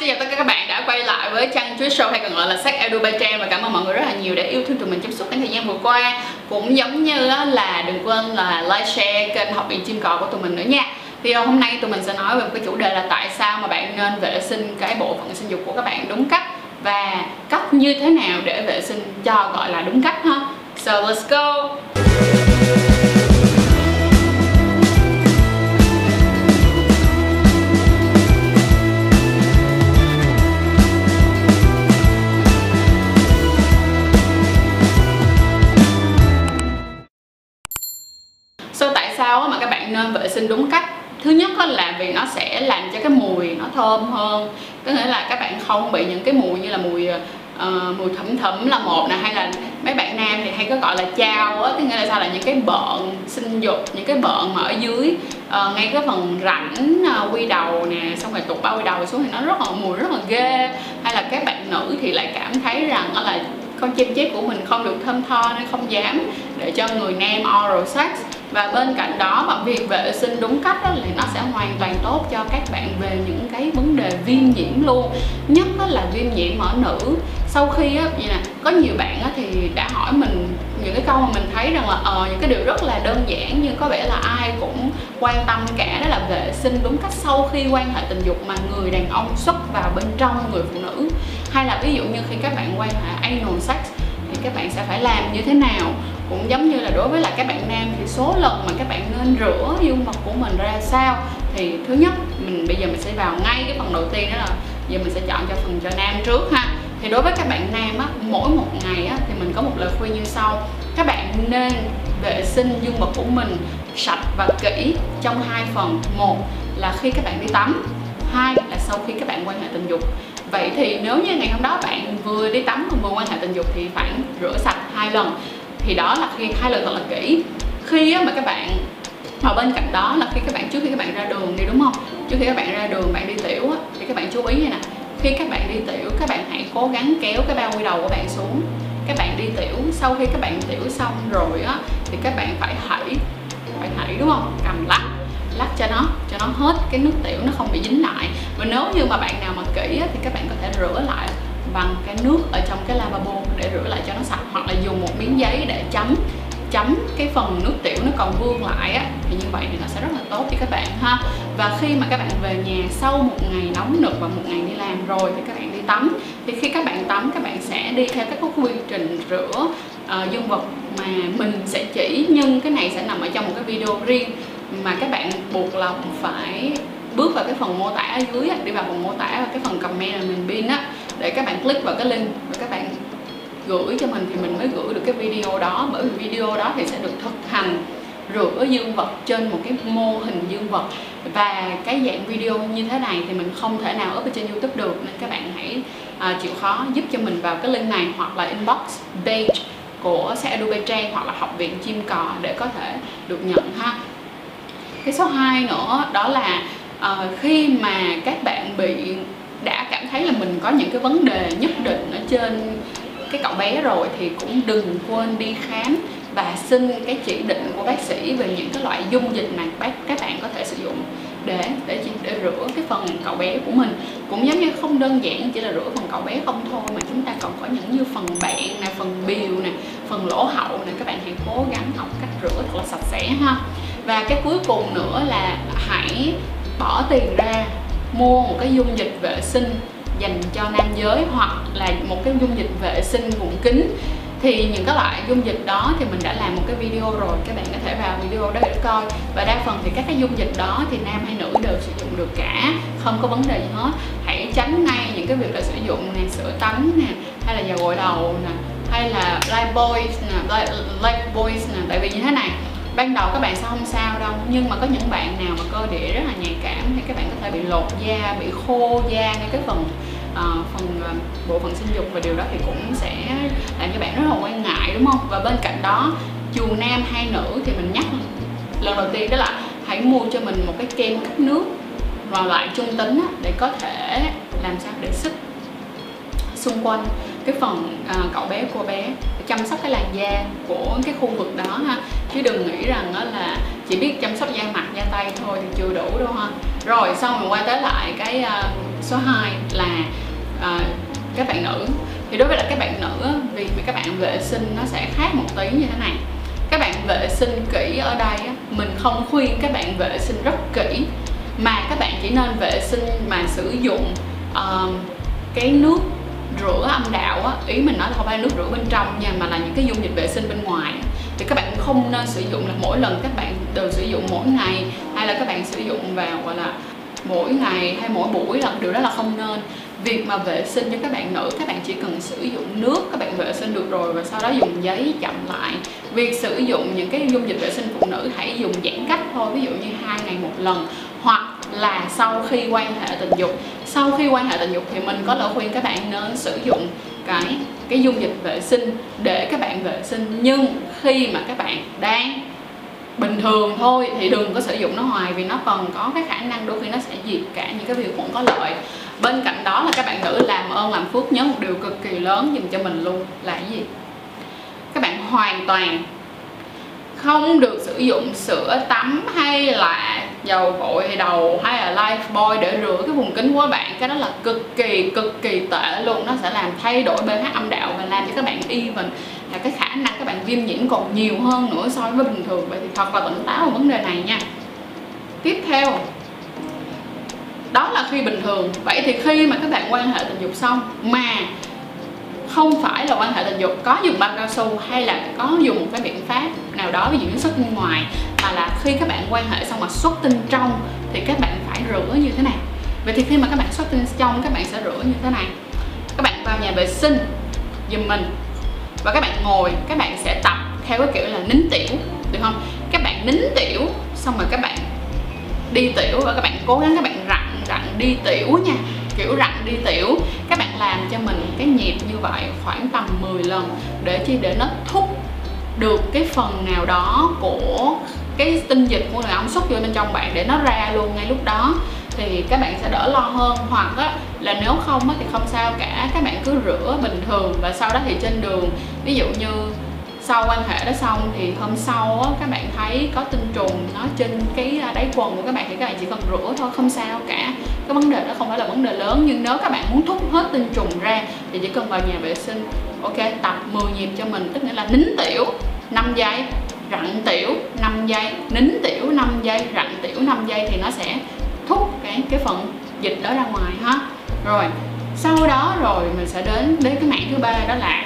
xin chào tất cả các bạn đã quay lại với Trang Chuối Show hay còn gọi là sách Edu by Trang và cảm ơn mọi người rất là nhiều đã yêu thương tụi mình trong suốt khoảng thời gian vừa qua. Cũng giống như là đừng quên là like, share kênh học viện chim cò của tụi mình nữa nha. Video ờ, hôm nay tụi mình sẽ nói về một cái chủ đề là tại sao mà bạn nên vệ sinh cái bộ phận sinh dục của các bạn đúng cách và cách như thế nào để vệ sinh cho, gọi là, đúng cách ha. So, let's go! Nên vệ sinh đúng cách? Thứ nhất là vì nó sẽ làm cho cái mùi nó thơm hơn. Có nghĩa là các bạn không bị những cái mùi như là mùi uh, mùi thẩm thẩm là một nè Hay là mấy bạn nam thì hay có gọi là chao á Có nghĩa là sao là những cái bợn sinh dục, những cái bợn mà ở dưới uh, Ngay cái phần rãnh uh, quy đầu nè Xong rồi tụt bao quy đầu xuống thì nó rất là mùi rất là ghê. Hay là các bạn nữ thì lại cảm thấy rằng là con chim chép của mình không được thơm tho nên không dám để cho người nam oral sex và bên cạnh đó mà việc vệ sinh đúng cách đó, thì nó sẽ hoàn toàn tốt cho các bạn về những cái vấn đề viêm nhiễm luôn. Nhất đó là viêm nhiễm ở nữ. Sau khi á vậy nè có nhiều bạn á, thì đã hỏi mình những cái câu mà mình thấy rằng là ờ những cái điều rất là đơn giản nhưng có vẻ là ai cũng quan tâm cả đó là vệ sinh đúng cách sau khi quan hệ tình dục mà người đàn ông xuất vào bên trong người phụ nữ. Hay là ví dụ như khi các bạn quan hệ anal sex các bạn sẽ phải làm như thế nào. Cũng giống như là đối với là các bạn nam thì số lần mà các bạn nên rửa dương vật của mình ra sao thì thứ nhất, mình, bây giờ mình sẽ vào ngay cái phần đầu tiên đó là giờ mình sẽ chọn cho phần cho nam trước ha. Thì đối với các bạn nam á, mỗi một ngày á thì mình có một lời khuyên như sau. Các bạn nên vệ sinh dương vật của mình sạch và kỹ trong hai phần. Một là khi các bạn đi tắm, hai là sau khi các bạn quan hệ tình dục vậy thì nếu như ngày hôm đó bạn vừa đi tắm và vừa quan hệ tình dục thì phải rửa sạch hai lần. Thì đó là khi hai lần thật là kỹ. Khi mà các bạn mà bên cạnh đó là khi các bạn trước khi các bạn ra đường đi đúng không? Trước khi các bạn ra đường bạn đi tiểu á, thì các bạn chú ý này nè. Khi các bạn đi tiểu các bạn hãy cố gắng kéo cái bao quy đầu của bạn xuống. Các bạn đi tiểu sau khi các bạn tiểu xong rồi á thì các bạn phải hãy phải hãy đúng không? Cầm lắc lắc cho nó cho nó hết cái nước tiểu nó không bị dính lại. Và nếu như mà bạn nào mà kỹ á, thì các bạn có thể rửa lại bằng cái nước ở trong cái lavabo để rửa lại cho nó sạch hoặc là dùng một miếng giấy để chấm chấm cái phần nước tiểu nó còn vương lại á thì như vậy thì nó sẽ rất là tốt cho các bạn ha. Và khi mà các bạn về nhà sau một ngày nóng nực và một ngày đi làm rồi thì các bạn đi tắm. Thì khi các bạn tắm các bạn sẽ đi theo các cái quy trình rửa uh, dương vật mà mình sẽ chỉ. Nhưng cái này sẽ nằm ở trong một cái video riêng mà các bạn buộc lòng phải bước vào cái phần mô tả ở dưới đi vào phần mô tả và cái phần comment là mình pin á để các bạn click vào cái link và các bạn gửi cho mình thì mình mới gửi được cái video đó bởi vì video đó thì sẽ được thực hành rửa dương vật trên một cái mô hình dương vật. Và cái dạng video như thế này thì mình không thể nào up ở trên youtube được nên các bạn hãy uh, chịu khó giúp cho mình vào cái link này hoặc là inbox page của xe Adobe Trang hoặc là học viện chim cò để có thể được nhận ha cái số 2 nữa đó là uh, khi mà các bạn bị đã cảm thấy là mình có những cái vấn đề nhất định ở trên cái cậu bé rồi thì cũng đừng quên đi khám và xin cái chỉ định của bác sĩ về những cái loại dung dịch mà bác các bạn có thể sử dụng để để để rửa cái phần cậu bé của mình. Cũng giống như không đơn giản chỉ là rửa phần cậu bé không thôi mà chúng ta còn có những như phần bạn này phần biều này phần lỗ hậu này các bạn hãy cố gắng học cách rửa thật là sạch sẽ ha và cái cuối cùng nữa là hãy bỏ tiền ra, mua một cái dung dịch vệ sinh dành cho nam giới hoặc là một cái dung dịch vệ sinh vùng kính. Thì những cái loại dung dịch đó thì mình đã làm một cái video rồi, các bạn có thể vào video đó để coi. Và đa phần thì các cái dung dịch đó thì nam hay nữ đều sử dụng được cả, không có vấn đề gì hết. Hãy tránh ngay những cái việc là sử dụng nè, sữa tắm nè, hay là dầu gội đầu nè, hay là light boys nè light boys nè, tại vì như thế này ban đầu các bạn sẽ không sao đâu nhưng mà có những bạn nào mà cơ địa rất là nhạy cảm thì các bạn có thể bị lột da bị khô da ngay cái phần uh, phần uh, bộ phận sinh dục và điều đó thì cũng sẽ làm cho bạn rất là quan ngại đúng không? Và bên cạnh đó dù nam hay nữ thì mình nhắc lần đầu tiên đó là hãy mua cho mình một cái kem cấp nước và loại trung tính á, để có thể làm sao để sức xung quanh cái phần uh, cậu bé cô bé chăm sóc cái làn da của cái khu vực đó ha. Chứ đừng nghĩ rằng đó là chỉ biết chăm sóc da mặt da tay thôi thì chưa đủ đâu ha. Rồi xong mình quay tới lại cái uh, số 2 là uh, các bạn nữ. Thì đối với lại các bạn nữ vì các bạn vệ sinh nó sẽ khác một tí như thế này. Các bạn vệ sinh kỹ ở đây mình không khuyên các bạn vệ sinh rất kỹ mà các bạn chỉ nên vệ sinh mà sử dụng uh, cái nước rửa âm đạo á, ý mình nói là không phải nước rửa bên trong nha, mà là những cái dung dịch vệ sinh bên ngoài. Thì các bạn không nên sử dụng là mỗi lần các bạn đều sử dụng mỗi ngày, hay là các bạn sử dụng vào, gọi là, mỗi ngày hay mỗi buổi là điều đó là không nên. Việc mà vệ sinh cho các bạn nữ, các bạn chỉ cần sử dụng nước, các bạn vệ sinh được rồi và sau đó dùng giấy chậm lại. Việc sử dụng những cái dung dịch vệ sinh phụ nữ hãy dùng giãn cách thôi, ví dụ như hai ngày một lần, hoặc là sau khi quan hệ tình dục. Sau khi quan hệ tình dục thì mình có lời khuyên các bạn nên sử dụng cái cái dung dịch vệ sinh để các bạn vệ sinh. Nhưng khi mà các bạn đang bình thường thôi thì đừng có sử dụng nó hoài vì nó còn có cái khả năng đôi khi nó sẽ diệt cả những cái vi khuẩn có lợi. Bên cạnh đó là các bạn nữ làm ơn, làm phước nhớ một điều cực kỳ lớn dùm cho mình luôn là cái gì? Các bạn hoàn toàn không được sử dụng sữa tắm hay là dầu gội hay đầu hay là life boy để rửa cái vùng kính của bạn. Cái đó là cực kỳ cực kỳ tệ luôn. Nó sẽ làm thay đổi pH âm đạo và làm cho các bạn even là cái khả năng các bạn viêm nhiễm còn nhiều hơn nữa so với bình thường. Vậy thì thật là tỉnh táo về vấn đề này nha. Tiếp theo, đó là khi bình thường. Vậy thì khi mà các bạn quan hệ tình dục xong mà không phải là quan hệ tình dục, có dùng bao cao su hay là có dùng một cái biện pháp nào đó, ví dụ như xuất bên ngoài, mà là khi các bạn quan hệ xong mà xuất tinh trong thì các bạn phải rửa như thế này. Vậy thì khi mà các bạn xuất tinh trong, các bạn sẽ rửa như thế này. Các bạn vào nhà vệ sinh, giùm mình. Và các bạn ngồi, các bạn sẽ tập theo cái kiểu là nín tiểu, được không? Các bạn nín tiểu, xong rồi các bạn đi tiểu và các bạn cố gắng các bạn rặn rặn đi tiểu nha. Kiểu rặn đi tiểu làm cho mình cái nhịp như vậy khoảng tầm 10 lần để chi để nó thúc được cái phần nào đó của cái tinh dịch của người ống xuất vô bên trong bạn để nó ra luôn ngay lúc đó. Thì các bạn sẽ đỡ lo hơn. Hoặc á, là nếu không á, thì không sao cả. Các bạn cứ rửa bình thường và sau đó thì trên đường. Ví dụ như sau quan hệ đó xong thì hôm sau á, các bạn thấy có tinh trùng nó trên cái đáy quần của các bạn thì các bạn chỉ cần rửa thôi không sao cả cái vấn đề đó không phải là vấn đề lớn nhưng nếu các bạn muốn thúc hết tinh trùng ra thì chỉ cần vào nhà vệ sinh ok? Tập 10 nhịp cho mình tức nghĩa là nín tiểu 5 giây rặn tiểu 5 giây nín tiểu 5 giây rặn tiểu 5 giây thì nó sẽ thúc cái cái phần dịch đó ra ngoài ha. Rồi sau đó rồi mình sẽ đến đến cái mảng thứ ba đó là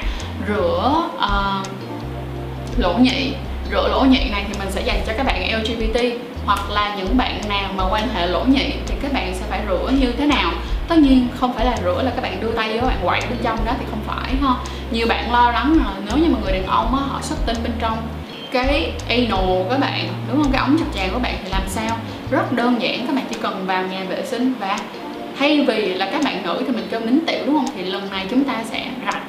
rửa uh, lỗ nhị. Rửa lỗ nhị này thì mình sẽ dành cho các bạn LGBT hoặc là những bạn nào mà quan hệ lỗ nhị thì các bạn sẽ phải rửa như thế nào. Tất nhiên không phải là rửa là các bạn đưa tay các bạn quậy bên trong đó thì không phải ha. Nhiều bạn lo lắng là nếu như mà người đàn ông á, họ xuất tinh bên trong cái anal các bạn đúng không? Cái ống chập tràng của bạn thì làm sao? Rất đơn giản các bạn chỉ cần vào nhà vệ sinh và thay vì là các bạn nữ thì mình cho nín tiểu đúng không? Thì lần này chúng ta sẽ rặn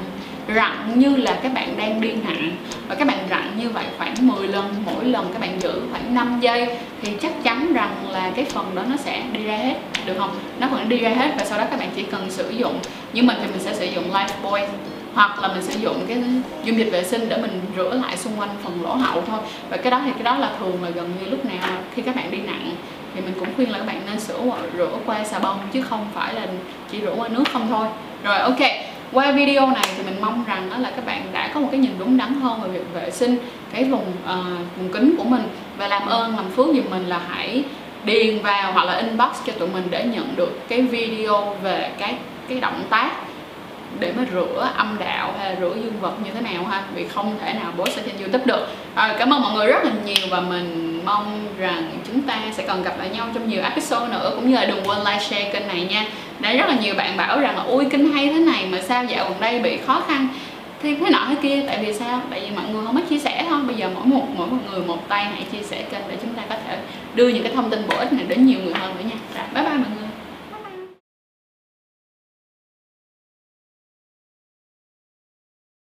rặn như là các bạn đang đi nặng. Và các bạn rặn như vậy khoảng 10 lần, mỗi lần các bạn giữ khoảng 5 giây, thì chắc chắn rằng là cái phần đó nó sẽ đi ra hết, được không? Nó vẫn đi ra hết và sau đó các bạn chỉ cần sử dụng. Như mình thì mình sẽ sử dụng Lifebuoy hoặc là mình sử dụng cái dung dịch vệ sinh để mình rửa lại xung quanh phần lỗ hậu thôi. Và cái đó thì cái đó là thường là gần như lúc nào khi các bạn đi nặng, thì mình cũng khuyên là các bạn nên sửa rửa qua xà bông, chứ không phải là chỉ rửa qua nước không thôi. Rồi, ok qua video này thì mình mong rằng đó là các bạn đã có một cái nhìn đúng đắn hơn về việc vệ sinh cái vùng uh, vùng kính của mình. Và làm ơn làm phước giùm mình là hãy điền vào hoặc là inbox cho tụi mình để nhận được cái video về cái cái động tác để mà rửa âm đạo hay là rửa dương vật như thế nào ha. Vì không thể nào post ở trên youtube được. À, cảm ơn mọi người rất là nhiều và mình mong rằng chúng ta sẽ còn gặp lại nhau trong nhiều episode nữa. Cũng như là đừng quên like share kênh này nha đã rất là nhiều bạn bảo rằng là ui kinh hay thế này mà sao dạo gần đây bị khó khăn? Thì thế nọ thế kia tại vì sao? Tại vì mọi người không có chia sẻ thôi. Bây giờ mỗi một mỗi một người một tay hãy chia sẻ kênh để chúng ta có thể đưa những cái thông tin bổ ích này đến nhiều người hơn nữa nha. Rồi, bye bye mọi người.